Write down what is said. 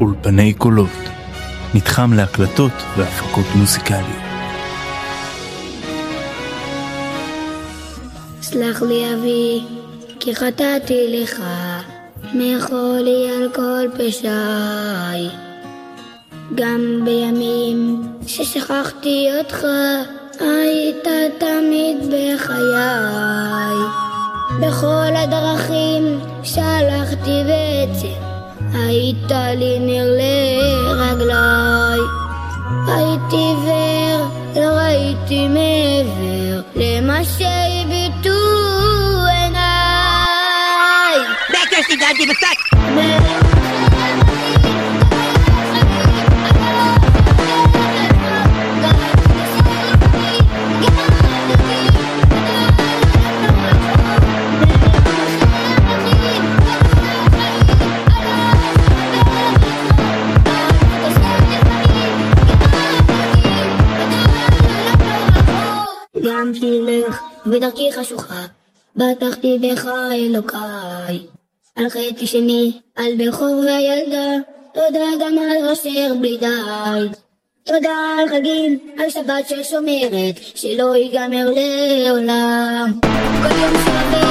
אולפני קולות, מתחם להקלטות והפקות מוזיקליות. סלח לי אבי, כי חטאתי לך, מחול לי על כל פשעי. גם בימים ששכחתי אותך, היית תמיד בחיי. בכל הדרכים שהלכתי בעצם, היית לי נר לרגליי. הייתי עיוור, לא ראיתי מעבר למה שהביטו עיניי. בקש הגעתי בשק! גם תלך בדרכי חשוכה, בטחתי בך אלוקיי. על חטא שני, על בכור וילדה, תודה גם על אשר בלי די. תודה על חגים, על שבת ששומרת, שלא ייגמר לעולם. כל יום עדן,